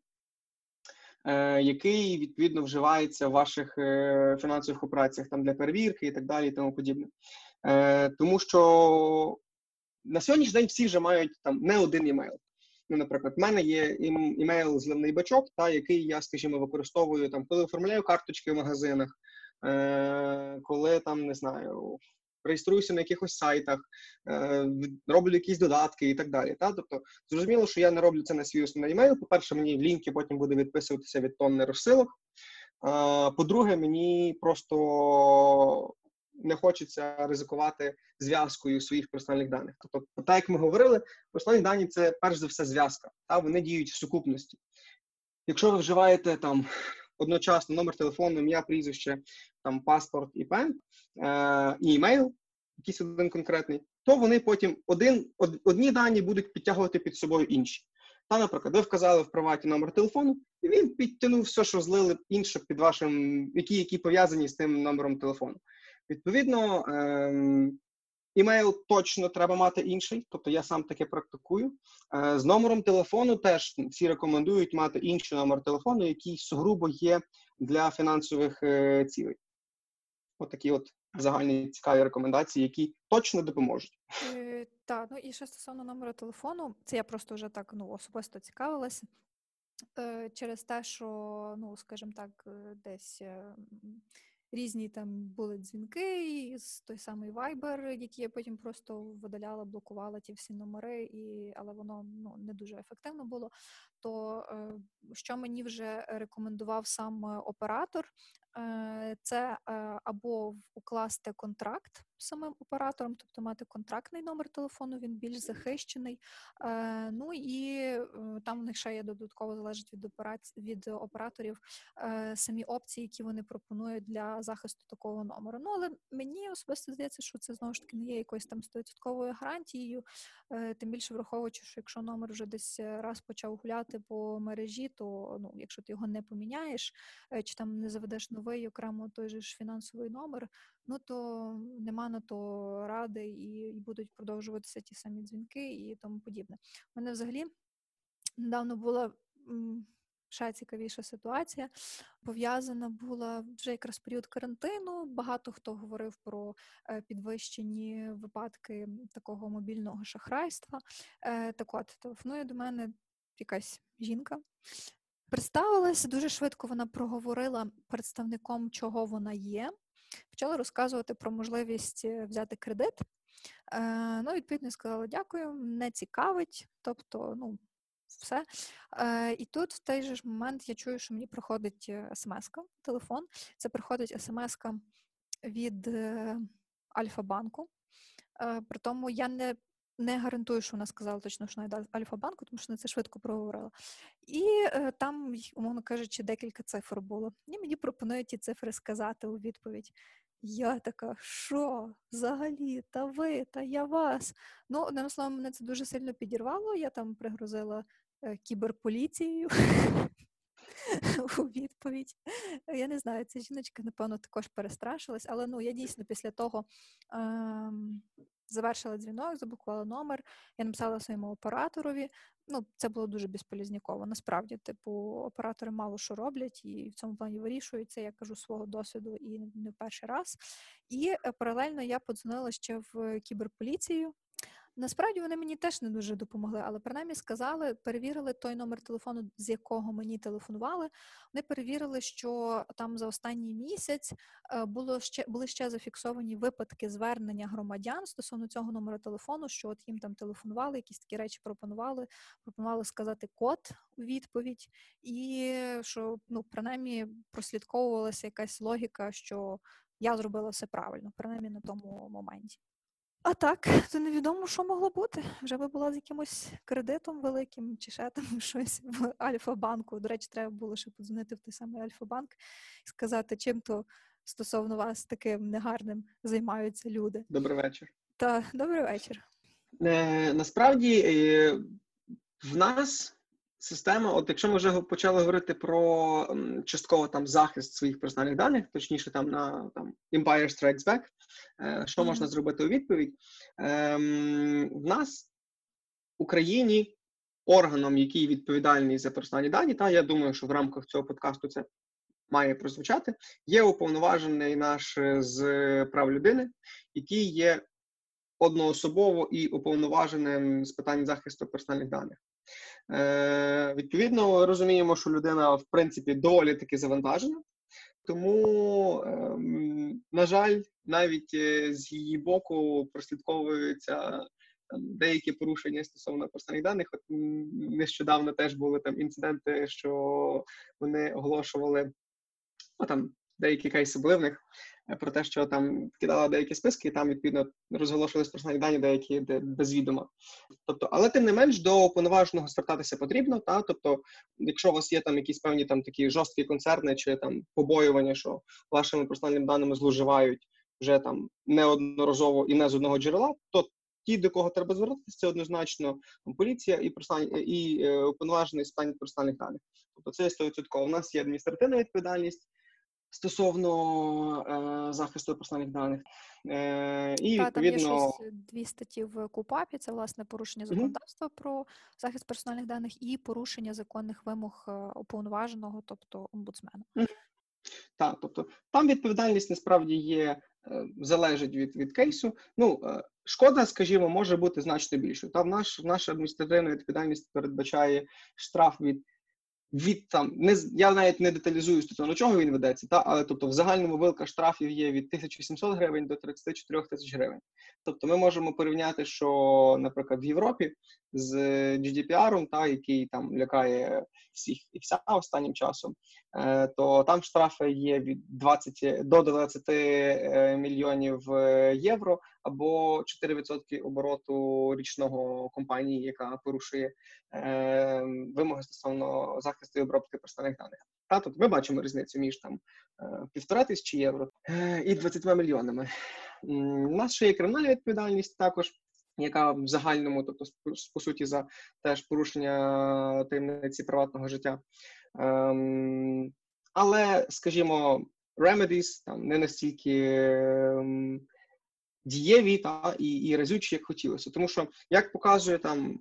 е, який відповідно вживається в ваших е, фінансових операціях там для перевірки і так далі, і тому подібне. Е, тому що на сьогоднішній день всі вже мають там не один імейл. Ну, наприклад, в мене є ім- імейл зливний бачок, та який я, скажімо, використовую там, коли оформляю карточки в магазинах, е, коли там не знаю, реєструюся на якихось сайтах, е, роблю якісь додатки і так далі. Та? Тобто, зрозуміло, що я не роблю це на свій основний імейл. По-перше, мені в лінки потім буде відписуватися від тонни розсилок. По-друге, мені просто не хочеться ризикувати зв'язкою своїх персональних даних. Тобто, так як ми говорили, персональні дані це перш за все зв'язка, та вони діють в сукупності. Якщо ви вживаєте там одночасно номер телефону, ім'я, прізвище, там паспорт і пен е, і імейл, якийсь один конкретний, то вони потім один од, одні дані будуть підтягувати під собою інші. Та, наприклад, ви вказали в приваті номер телефону, і він підтягнув все, що злили інше під вашим, які, які пов'язані з тим номером телефону. Відповідно, ем, імейл точно треба мати інший, тобто я сам таке практикую. Е, з номером телефону теж всі рекомендують мати інший номер телефону, який сугрубо є для фінансових е, цілей. От такі от загальні цікаві рекомендації, які точно допоможуть. Е, Так, ну і ще стосовно номера телефону, це я просто вже так ну, особисто цікавилася. Через те, що, ну, скажімо так, десь різні там були дзвінки, з той самий Viber, який я потім просто видаляла, блокувала ті всі номери, і, але воно ну, не дуже ефективно було. То е, що мені вже рекомендував сам е, оператор, е, це або укласти контракт самим оператором, тобто мати контрактний номер телефону, він більш захищений. Е, Ну і е, там в них ще є додатково залежить від операцій від операторів е, самі опції, які вони пропонують для захисту такого номеру. Ну але мені особисто здається, що це знову ж таки не є якоюсь там 100% гарантією. Тим більше враховуючи, що якщо номер вже десь раз почав гуляти по мережі, то ну, якщо ти його не поміняєш, чи там не заведеш новий окремо той же ж фінансовий номер, ну то нема на то ради і, і будуть продовжуватися ті самі дзвінки і тому подібне. У мене взагалі недавно була ще цікавіша ситуація. Пов'язана була вже якраз період карантину. Багато хто говорив про е, підвищені випадки такого мобільного шахрайства. Е, Так от, телефонує до мене якась жінка. Представилася дуже швидко. Вона проговорила представником, чого вона є. Почала розказувати про можливість е, взяти кредит. Е, ну, відповідно, сказала дякую, не цікавить. Тобто, ну, все. Е, і тут в той же ж момент я чую, що мені приходить смс-ка, телефон. Це приходить смс-ка від Альфа-банку. При тому я не, не гарантую, що вона сказала точно, що вона Альфа-банку, тому що вона це швидко проговорила. І е, там, умовно кажучи, декілька цифр було. І мені пропонують ті цифри сказати у відповідь. Я така, що взагалі, та ви, та я вас. Ну, одним словом, мене це дуже сильно підірвало. Я там пригрозила е, кіберполіцією у відповідь. Я не знаю, ця жіночка, напевно, також перестрашилась, але ну, я дійсно після того ем, завершила дзвінок, заблокувала номер, я написала своєму операторові. Ну, це було дуже безполізніково. Насправді, типу, оператори мало що роблять і в цьому плані вирішуються. Я кажу свого досвіду і не перший раз. І е, паралельно я подзвонила ще в кіберполіцію. Насправді вони мені теж не дуже допомогли, але принаймні сказали, перевірили той номер телефону, з якого мені телефонували. Вони перевірили, що там за останній місяць е, було ще були ще зафіксовані випадки звернення громадян стосовно цього номеру телефону, що от їм там телефонували, якісь такі речі пропонували, пропонували сказати код у відповідь, і що ну принаймні прослідковувалася якась логіка, що я зробила все правильно, принаймні на тому моменті. А так, то невідомо, що могло бути. Вже би була з якимось кредитом великим чи ще там щось в Альфа-банку. До речі, треба було ще подзвонити в той самий Альфа-банк і сказати, чим то стосовно вас таким негарним займаються люди. Добрий вечір. Та добрий вечір. Е, насправді е, в нас система, от якщо ми вже почали говорити про частково там захист своїх персональних даних, точніше там на там Empire Strikes Back, що можна зробити у відповідь? Ем, в нас в Україні органом, який відповідальний за персональні дані, та я думаю, що в рамках цього подкасту це має прозвучати, є уповноважений наш е, з прав людини, який є одноособово і уповноваженим з питань захисту персональних даних. Е, відповідно, розуміємо, що людина, в принципі, доволі таки завантажена. Тому, ем, на жаль, навіть е, з її боку прослідковуються деякі порушення стосовно персональних даних. От нещодавно теж були там інциденти, що вони оголошували ну, там деякі кейси були в них про те, що там кидали деякі списки, і там відповідно розголошувались персональні дані, деякі де без відома. Тобто, але тим не менш до уповноваженого звертатися потрібно. Та тобто, якщо у вас є там якісь певні там такі жорсткі концерни чи там побоювання, що вашими персональними даними зловживають вже там неодноразово і не з одного джерела, то ті, до кого треба звертатися, це однозначно поліція і персональні і е, уповноважений з персональних даних. Тобто це 100%. У нас є адміністративна відповідальність стосовно е, захисту персональних даних. Е, і Та, там є щось дві статті в КУПАПі. Це власне порушення законодавства про захист персональних даних і порушення законних вимог е, уповноваженого, тобто омбудсмена. Так, тобто там відповідальність насправді є е, залежить від, від кейсу. Ну е, шкода, скажімо, може бути значно більшою. Та в наш наша адміністративна відповідальність передбачає штраф від. Від там не я навіть не деталізую стосовно чого він ведеться, та але тобто в загальному вилка штрафів є від 1700 гривень до 34 тисяч гривень. Тобто ми можемо порівняти, що, наприклад, в Європі з GDPR, та який там лякає всіх і вся останнім часом, е, то там штрафи є від 20 до 20 е, мільйонів е, євро або 4% обороту річного компанії, яка порушує вимоги стосовно захисту і обробки персональних даних. Та, тобто ми бачимо різницю між там півтора тисячі євро і 20 мільйонами. У нас ще є кримінальна відповідальність також, яка в загальному, тобто по- суті, за теж порушення таємниці приватного життя. Ем, але, скажімо, remedies там не настільки ем, дієві та і, і разючі, як хотілося. Тому що, як показує там,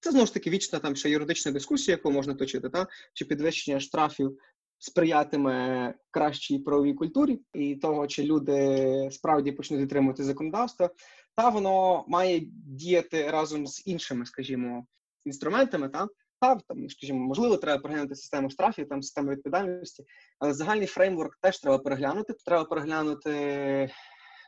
це знову ж таки вічна там ще юридична дискусія, яку можна точити, та чи підвищення штрафів сприятиме кращій правовій культурі і того, чи люди справді почнуть дотримувати законодавства, та воно має діяти разом з іншими, скажімо, інструментами, та та там, скажімо, можливо, треба переглянути систему штрафів, там систему відповідальності, але загальний фреймворк теж треба переглянути. Треба переглянути,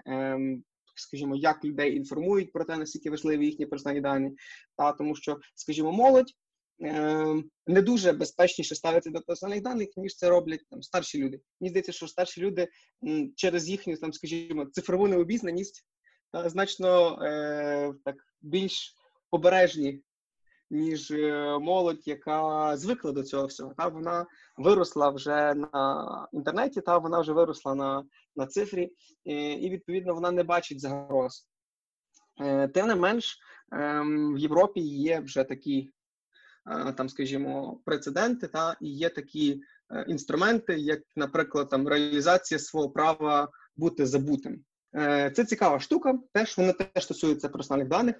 ем, скажімо, як людей інформують про те, наскільки важливі їхні персональні дані. Та тому, що, скажімо, молодь ем, не дуже безпечніше ставиться до персональних даних, ніж це роблять там старші люди. Мені здається, що старші люди через їхню там, скажімо, цифрову необізнаність значно е, так більш обережні ніж е, молодь, яка звикла до цього всього. Та вона виросла вже на інтернеті, та вона вже виросла на, на цифрі, і, і відповідно вона не бачить загроз. Е, Тим не менш, ем, в Європі є вже такі, е, там, скажімо, прецеденти, та і є такі е, інструменти, як, наприклад, там реалізація свого права бути забутим. Е, Це цікава штука, теж вона теж стосується персональних даних.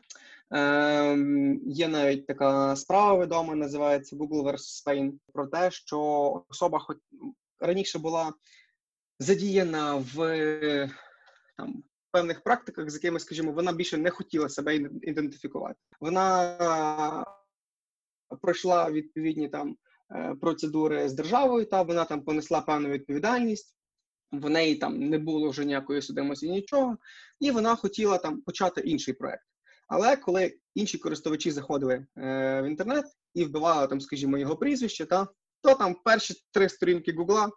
Ем, Є навіть така справа відома, називається Google vs. Spain, про те, що особа хоч раніше була задіяна в там певних практиках, з якими, скажімо, вона більше не хотіла себе іден- ідентифікувати. Вона пройшла відповідні там е, процедури з державою, та вона там понесла певну відповідальність. В неї там не було вже ніякої судимості, нічого, і вона хотіла там почати інший проект. Але коли інші користувачі заходили е, в інтернет і вбивали там, скажімо, його прізвище, та то там перші три сторінки Гугла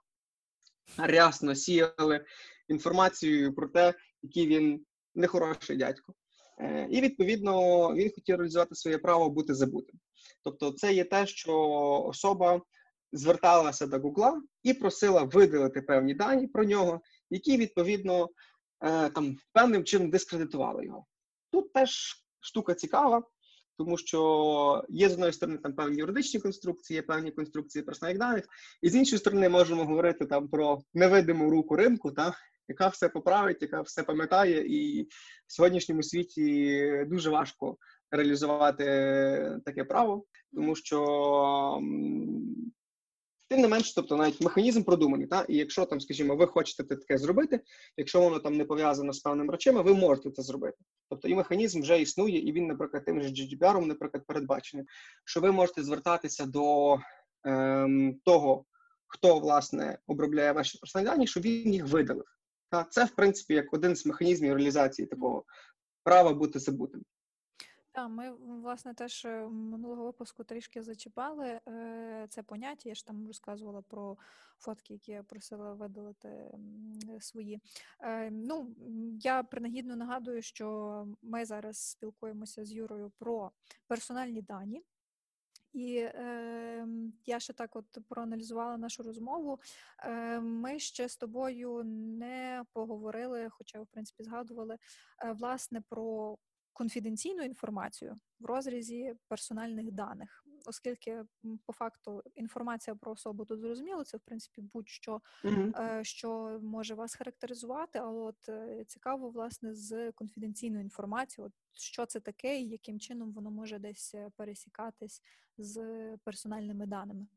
рясно сіяли інформацію про те, який він нехороший дядько. Е, І відповідно він хотів реалізувати своє право бути забутим. Тобто, це є те, що особа зверталася до Гугла і просила видалити певні дані про нього, які відповідно е, там певним чином дискредитували його. Тут теж штука цікава, тому що є з одної сторони там певні юридичні конструкції, є певні конструкції персональних даних, і з іншої сторони можемо говорити там про невидиму руку ринку, та яка все поправить, яка все пам'ятає, і в сьогоднішньому світі дуже важко реалізувати таке право, тому що тим не менш, тобто навіть механізм продуманий, та і якщо там, скажімо, ви хочете таке зробити, якщо воно там не пов'язано з певними речами, ви можете це зробити. Тобто і механізм вже існує, і він, наприклад, тим же GDPR, наприклад, передбачений, що ви можете звертатися до ем, того, хто власне обробляє ваші персональні дані, щоб він їх видалив. Та це, в принципі, як один з механізмів реалізації такого права бути забутим. Так, ми власне теж е, минулого випуску трішки зачіпали е, це поняття. Я ж там розказувала про фотки, які я просила видалити е, свої. Ну, я принагідно нагадую, що ми зараз спілкуємося з Юрою про персональні дані. І е, я ще так от проаналізувала нашу розмову. Е, ми ще з тобою не поговорили, хоча в принципі згадували е, власне про конфіденційну інформацію в розрізі персональних даних, оскільки по факту інформація про особу тут зрозуміло, це в принципі будь-що е, що може вас характеризувати, але от е, цікаво, власне, з конфіденційною інформацією, от що це таке і яким чином воно може десь е, пересікатись з персональними даними.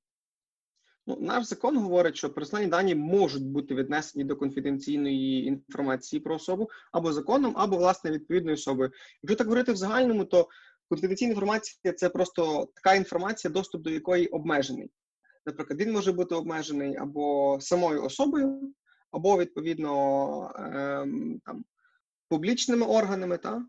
Ну, наш закон говорить, що персональні дані можуть бути віднесені до конфіденційної інформації про особу або законом, або власне відповідною особою. Якщо так говорити в загальному, то конфіденційна інформація це просто така інформація, доступ до якої обмежений. Наприклад, він може бути обмежений або самою особою, або відповідно ем, там публічними органами, та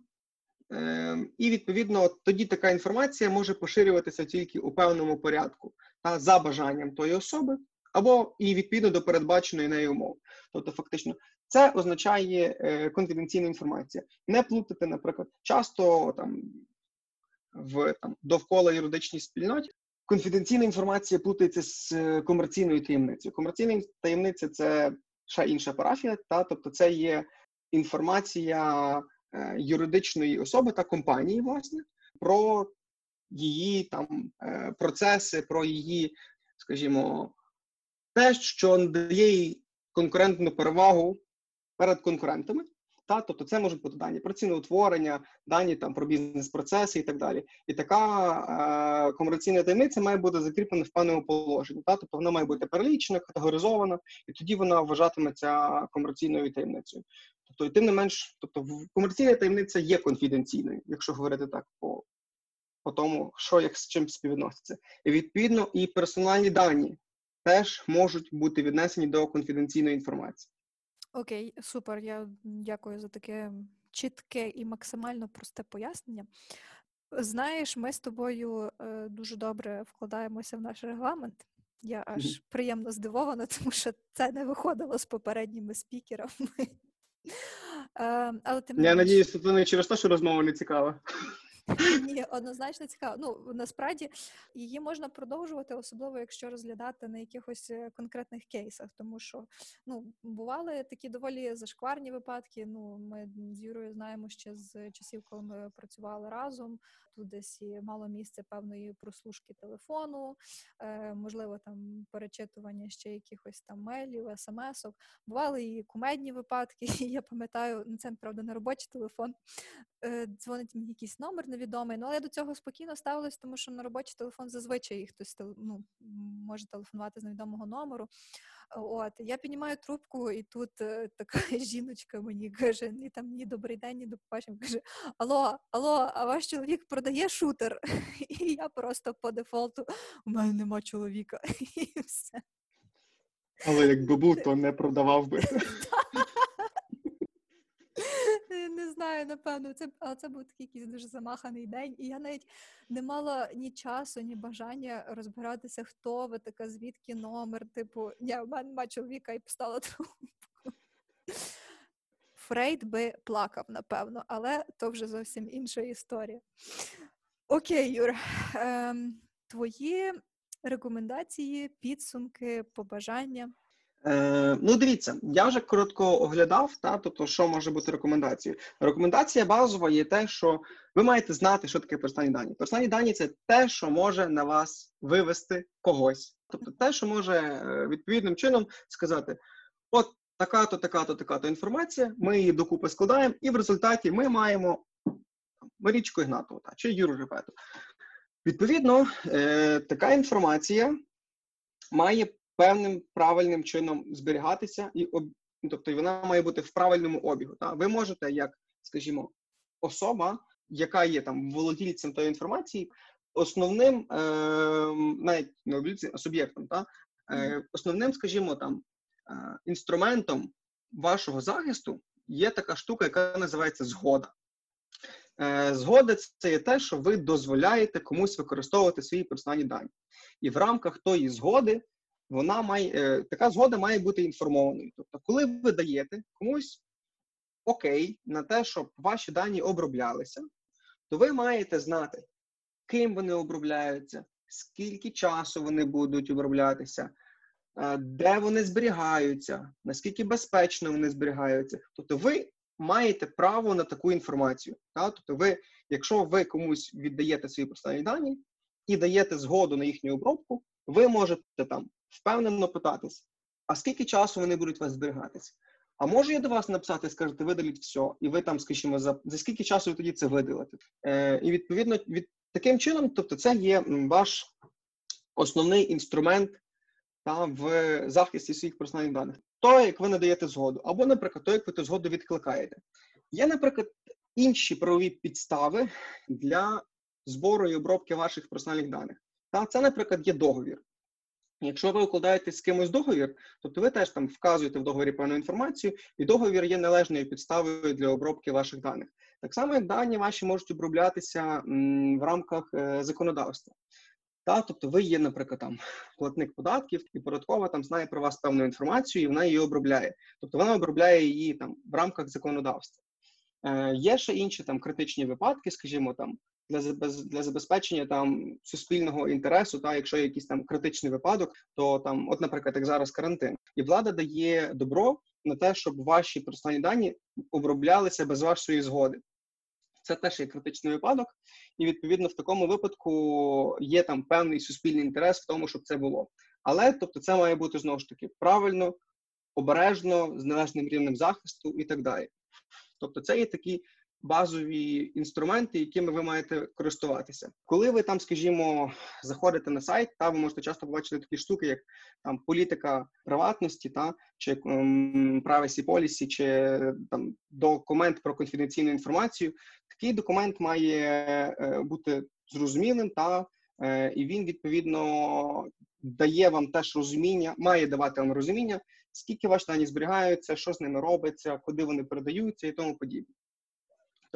Ем, і відповідно тоді така інформація може поширюватися тільки у певному порядку за бажанням тої особи, або і відповідно до передбаченої нею умов. Тобто, фактично, це означає е, конфіденційна інформація. Не плутати, наприклад, часто там в там довкола юридичній спільноті. Конфіденційна інформація плутається з е, комерційною таємницею. Комерційна таємниця це ще інша парафія, та тобто це є інформація е, юридичної особи та компанії, власне, про її там е, процеси, про її, скажімо, те, що надає їй конкурентну перевагу перед конкурентами. Та, тобто це можуть бути дані про ціноутворення, дані там про бізнес-процеси і так далі. І така е, комерційна таємниця має бути закріплена в певному положенні. Та, тобто вона має бути перелічена, категоризована, і тоді вона вважатиметься комерційною таємницею. Тобто, і тим не менш, тобто комерційна таємниця є конфіденційною, якщо говорити так по, по тому, що як з чим співвідноситься. І відповідно і персональні дані теж можуть бути віднесені до конфіденційної інформації. Окей, супер. Я дякую за таке чітке і максимально просте пояснення. Знаєш, ми з тобою е, дуже добре вкладаємося в наш регламент. Я аж приємно здивована, тому що це не виходило з попередніми спікерами. Е, але тим Я що це не через те, що розмова не цікава. Ні, однозначно цікаво. Ну насправді її можна продовжувати, особливо якщо розглядати на якихось е, конкретних кейсах, тому що ну бували такі доволі зашкварні випадки. Ну ми з Юрою знаємо ще з часів, коли ми працювали разом. Тут десь і мало місце певної прослушки телефону, е, можливо, там перечитування ще якихось там мейлів, смс-ок. Бували і кумедні випадки. Я пам'ятаю, ну це правда не робочий телефон. Е, дзвонить мені якийсь номер невідомий. Ну але я до цього спокійно ставилась, тому що на робочий телефон зазвичай хтось ну, може телефонувати з невідомого номеру. От я піднімаю трубку, і тут е, така жіночка мені каже: ні там ні добрий день, ні до побачення. Каже: Алло, алло, а ваш чоловік продає шутер? І я просто по дефолту у мене нема чоловіка. І все. Але якби був, то не продавав би. Не знаю, напевно, це але це був такий якийсь дуже замаханий день, і я навіть не мала ні часу, ні бажання розбиратися, хто ви така, звідки номер. Типу, я в мене нема чоловіка і постала трубку. Фрейд би плакав, напевно, але то вже зовсім інша історія. Окей, Юр, ем, твої рекомендації, підсумки, побажання. Е, ну, дивіться, я вже коротко оглядав, та, тобто, що може бути рекомендацією. Рекомендація базова є те, що ви маєте знати, що таке персональні дані. Персональні дані це те, що може на вас вивести когось. Тобто те, що може е, відповідним чином сказати: от така-то, така-то, така-то інформація, ми її докупи складаємо, і в результаті ми маємо Марічку Ігнатову та, чи Юру Репету. Відповідно, е, така інформація має певним правильним чином зберігатися, і тобто вона має бути в правильному обігу. Та? Ви можете, як, скажімо, особа, яка є там володільцем тої інформації, основним, е, навіть не володільцем, а суб'єктом, та? Е, основним, скажімо, там е, інструментом вашого захисту є така штука, яка називається згода. Е, згода це є те, що ви дозволяєте комусь використовувати свої персональні дані. І в рамках тої згоди вона має е, така згода має бути інформованою. Тобто, коли ви даєте комусь окей на те, щоб ваші дані оброблялися, то ви маєте знати, ким вони обробляються, скільки часу вони будуть оброблятися, е, де вони зберігаються, наскільки безпечно вони зберігаються. Тобто, ви маєте право на таку інформацію. Так? Тобто, ви, якщо ви комусь віддаєте свої персональні дані і даєте згоду на їхню обробку, ви можете там впевнено питатись, а скільки часу вони будуть у вас зберігатися? А можу я до вас написати, скажете, видаліть все, і ви там, скажімо, за за скільки часу ви тоді це видалите? Е, І відповідно, від таким чином, тобто, це є ваш основний інструмент та, в захисті своїх персональних даних. То, як ви надаєте згоду, або, наприклад, то, як ви ту згоду відкликаєте. Є, наприклад, інші правові підстави для збору і обробки ваших персональних даних. Та це, наприклад, є договір. Якщо ви укладаєте з кимось договір, тобто ви теж там вказуєте в договорі певну інформацію, і договір є належною підставою для обробки ваших даних. Так само, як дані ваші можуть оброблятися в рамках е, законодавства. Та, тобто ви є, наприклад, там платник податків, і податкова там знає про вас певну інформацію, і вона її обробляє. Тобто вона обробляє її там в рамках законодавства. Е, Є ще інші там критичні випадки, скажімо, там для для забезпечення там суспільного інтересу, та якщо є якийсь там критичний випадок, то там, от, наприклад, як зараз карантин, і влада дає добро на те, щоб ваші персональні дані оброблялися без вашої згоди. Це теж є критичний випадок, і відповідно в такому випадку є там певний суспільний інтерес в тому, щоб це було. Але тобто, це має бути знову ж таки правильно, обережно, з належним рівнем захисту і так далі. Тобто, це є такі базові інструменти, якими ви маєте користуватися. Коли ви там, скажімо, заходите на сайт, та ви можете часто побачити такі штуки, як там політика приватності, та чи um, privacy policy, чи там документ про конфіденційну інформацію. Такий документ має е, бути зрозумілим, та е, і він відповідно дає вам теж розуміння, має давати вам розуміння, скільки ваші дані зберігаються, що з ними робиться, куди вони передаються і тому подібне.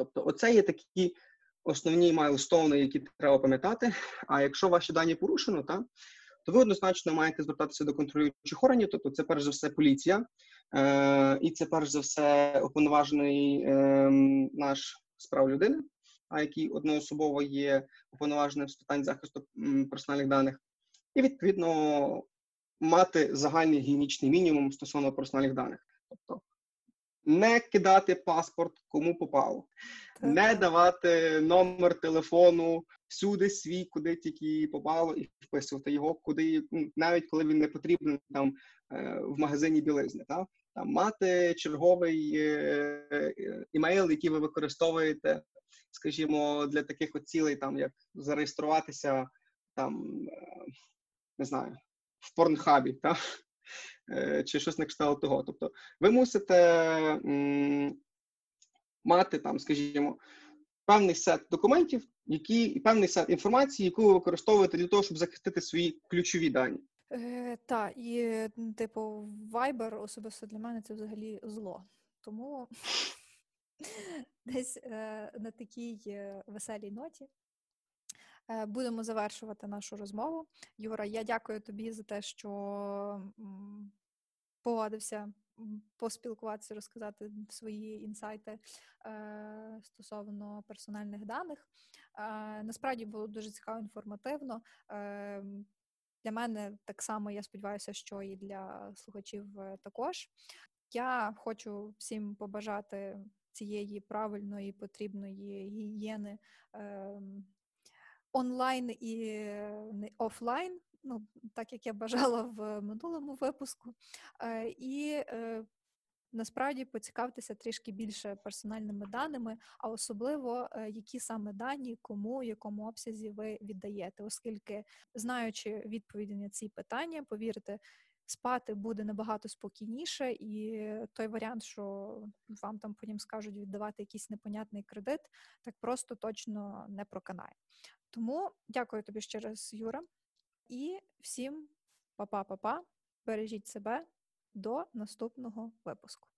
Тобто, оце є такі основні майлстоуни, які треба пам'ятати. А якщо ваші дані порушено, та, то ви однозначно маєте звертатися до контролюючих органів, тобто це перш за все поліція, е, і це перш за все уповноважений е, наш справ людини. а який одноособово є уповноваженим з питань захисту персональних даних, і відповідно мати загальний гігієнічний мінімум стосовно персональних даних. Тобто не кидати паспорт кому попало, не давати номер телефону всюди свій, куди тільки попало, і вписувати його, куди ну, навіть коли він не потрібен там е, в магазині білизни. Та? Там мати черговий е, е, імейл, який ви використовуєте, скажімо, для таких от цілей, там як зареєструватися там, не знаю, в порнхабі, та? Е, чи щось на кшталт того. Тобто, ви мусите мати там, скажімо, певний сет документів, які і певний сет інформації, яку ви використовуєте для того, щоб захистити свої ключові дані. Е, та, і, типу, Viber особисто для мене це взагалі зло. Тому десь е, на такій е, веселій ноті будемо завершувати нашу розмову. Юра, я дякую тобі за те, що погодився поспілкуватися, розказати свої інсайти е, стосовно персональних даних. Е, насправді було дуже цікаво, інформативно. Е, для мене так само, я сподіваюся, що і для слухачів е, також. Я хочу всім побажати цієї правильної потрібної гігієни ем, онлайн і е, офлайн, ну так як я бажала в минулому випуску. Е, І е, насправді поцікавтеся трішки більше персональними даними, а особливо е, які саме дані, кому, якому обсязі ви віддаєте, оскільки знаючи відповіді на ці питання, повірте, спати буде набагато спокійніше, і той варіант, що вам там потім скажуть віддавати якийсь непонятний кредит, так просто точно не проканає. Тому дякую тобі ще раз, Юра, і всім па-па-па-па, бережіть себе. До наступного випуску.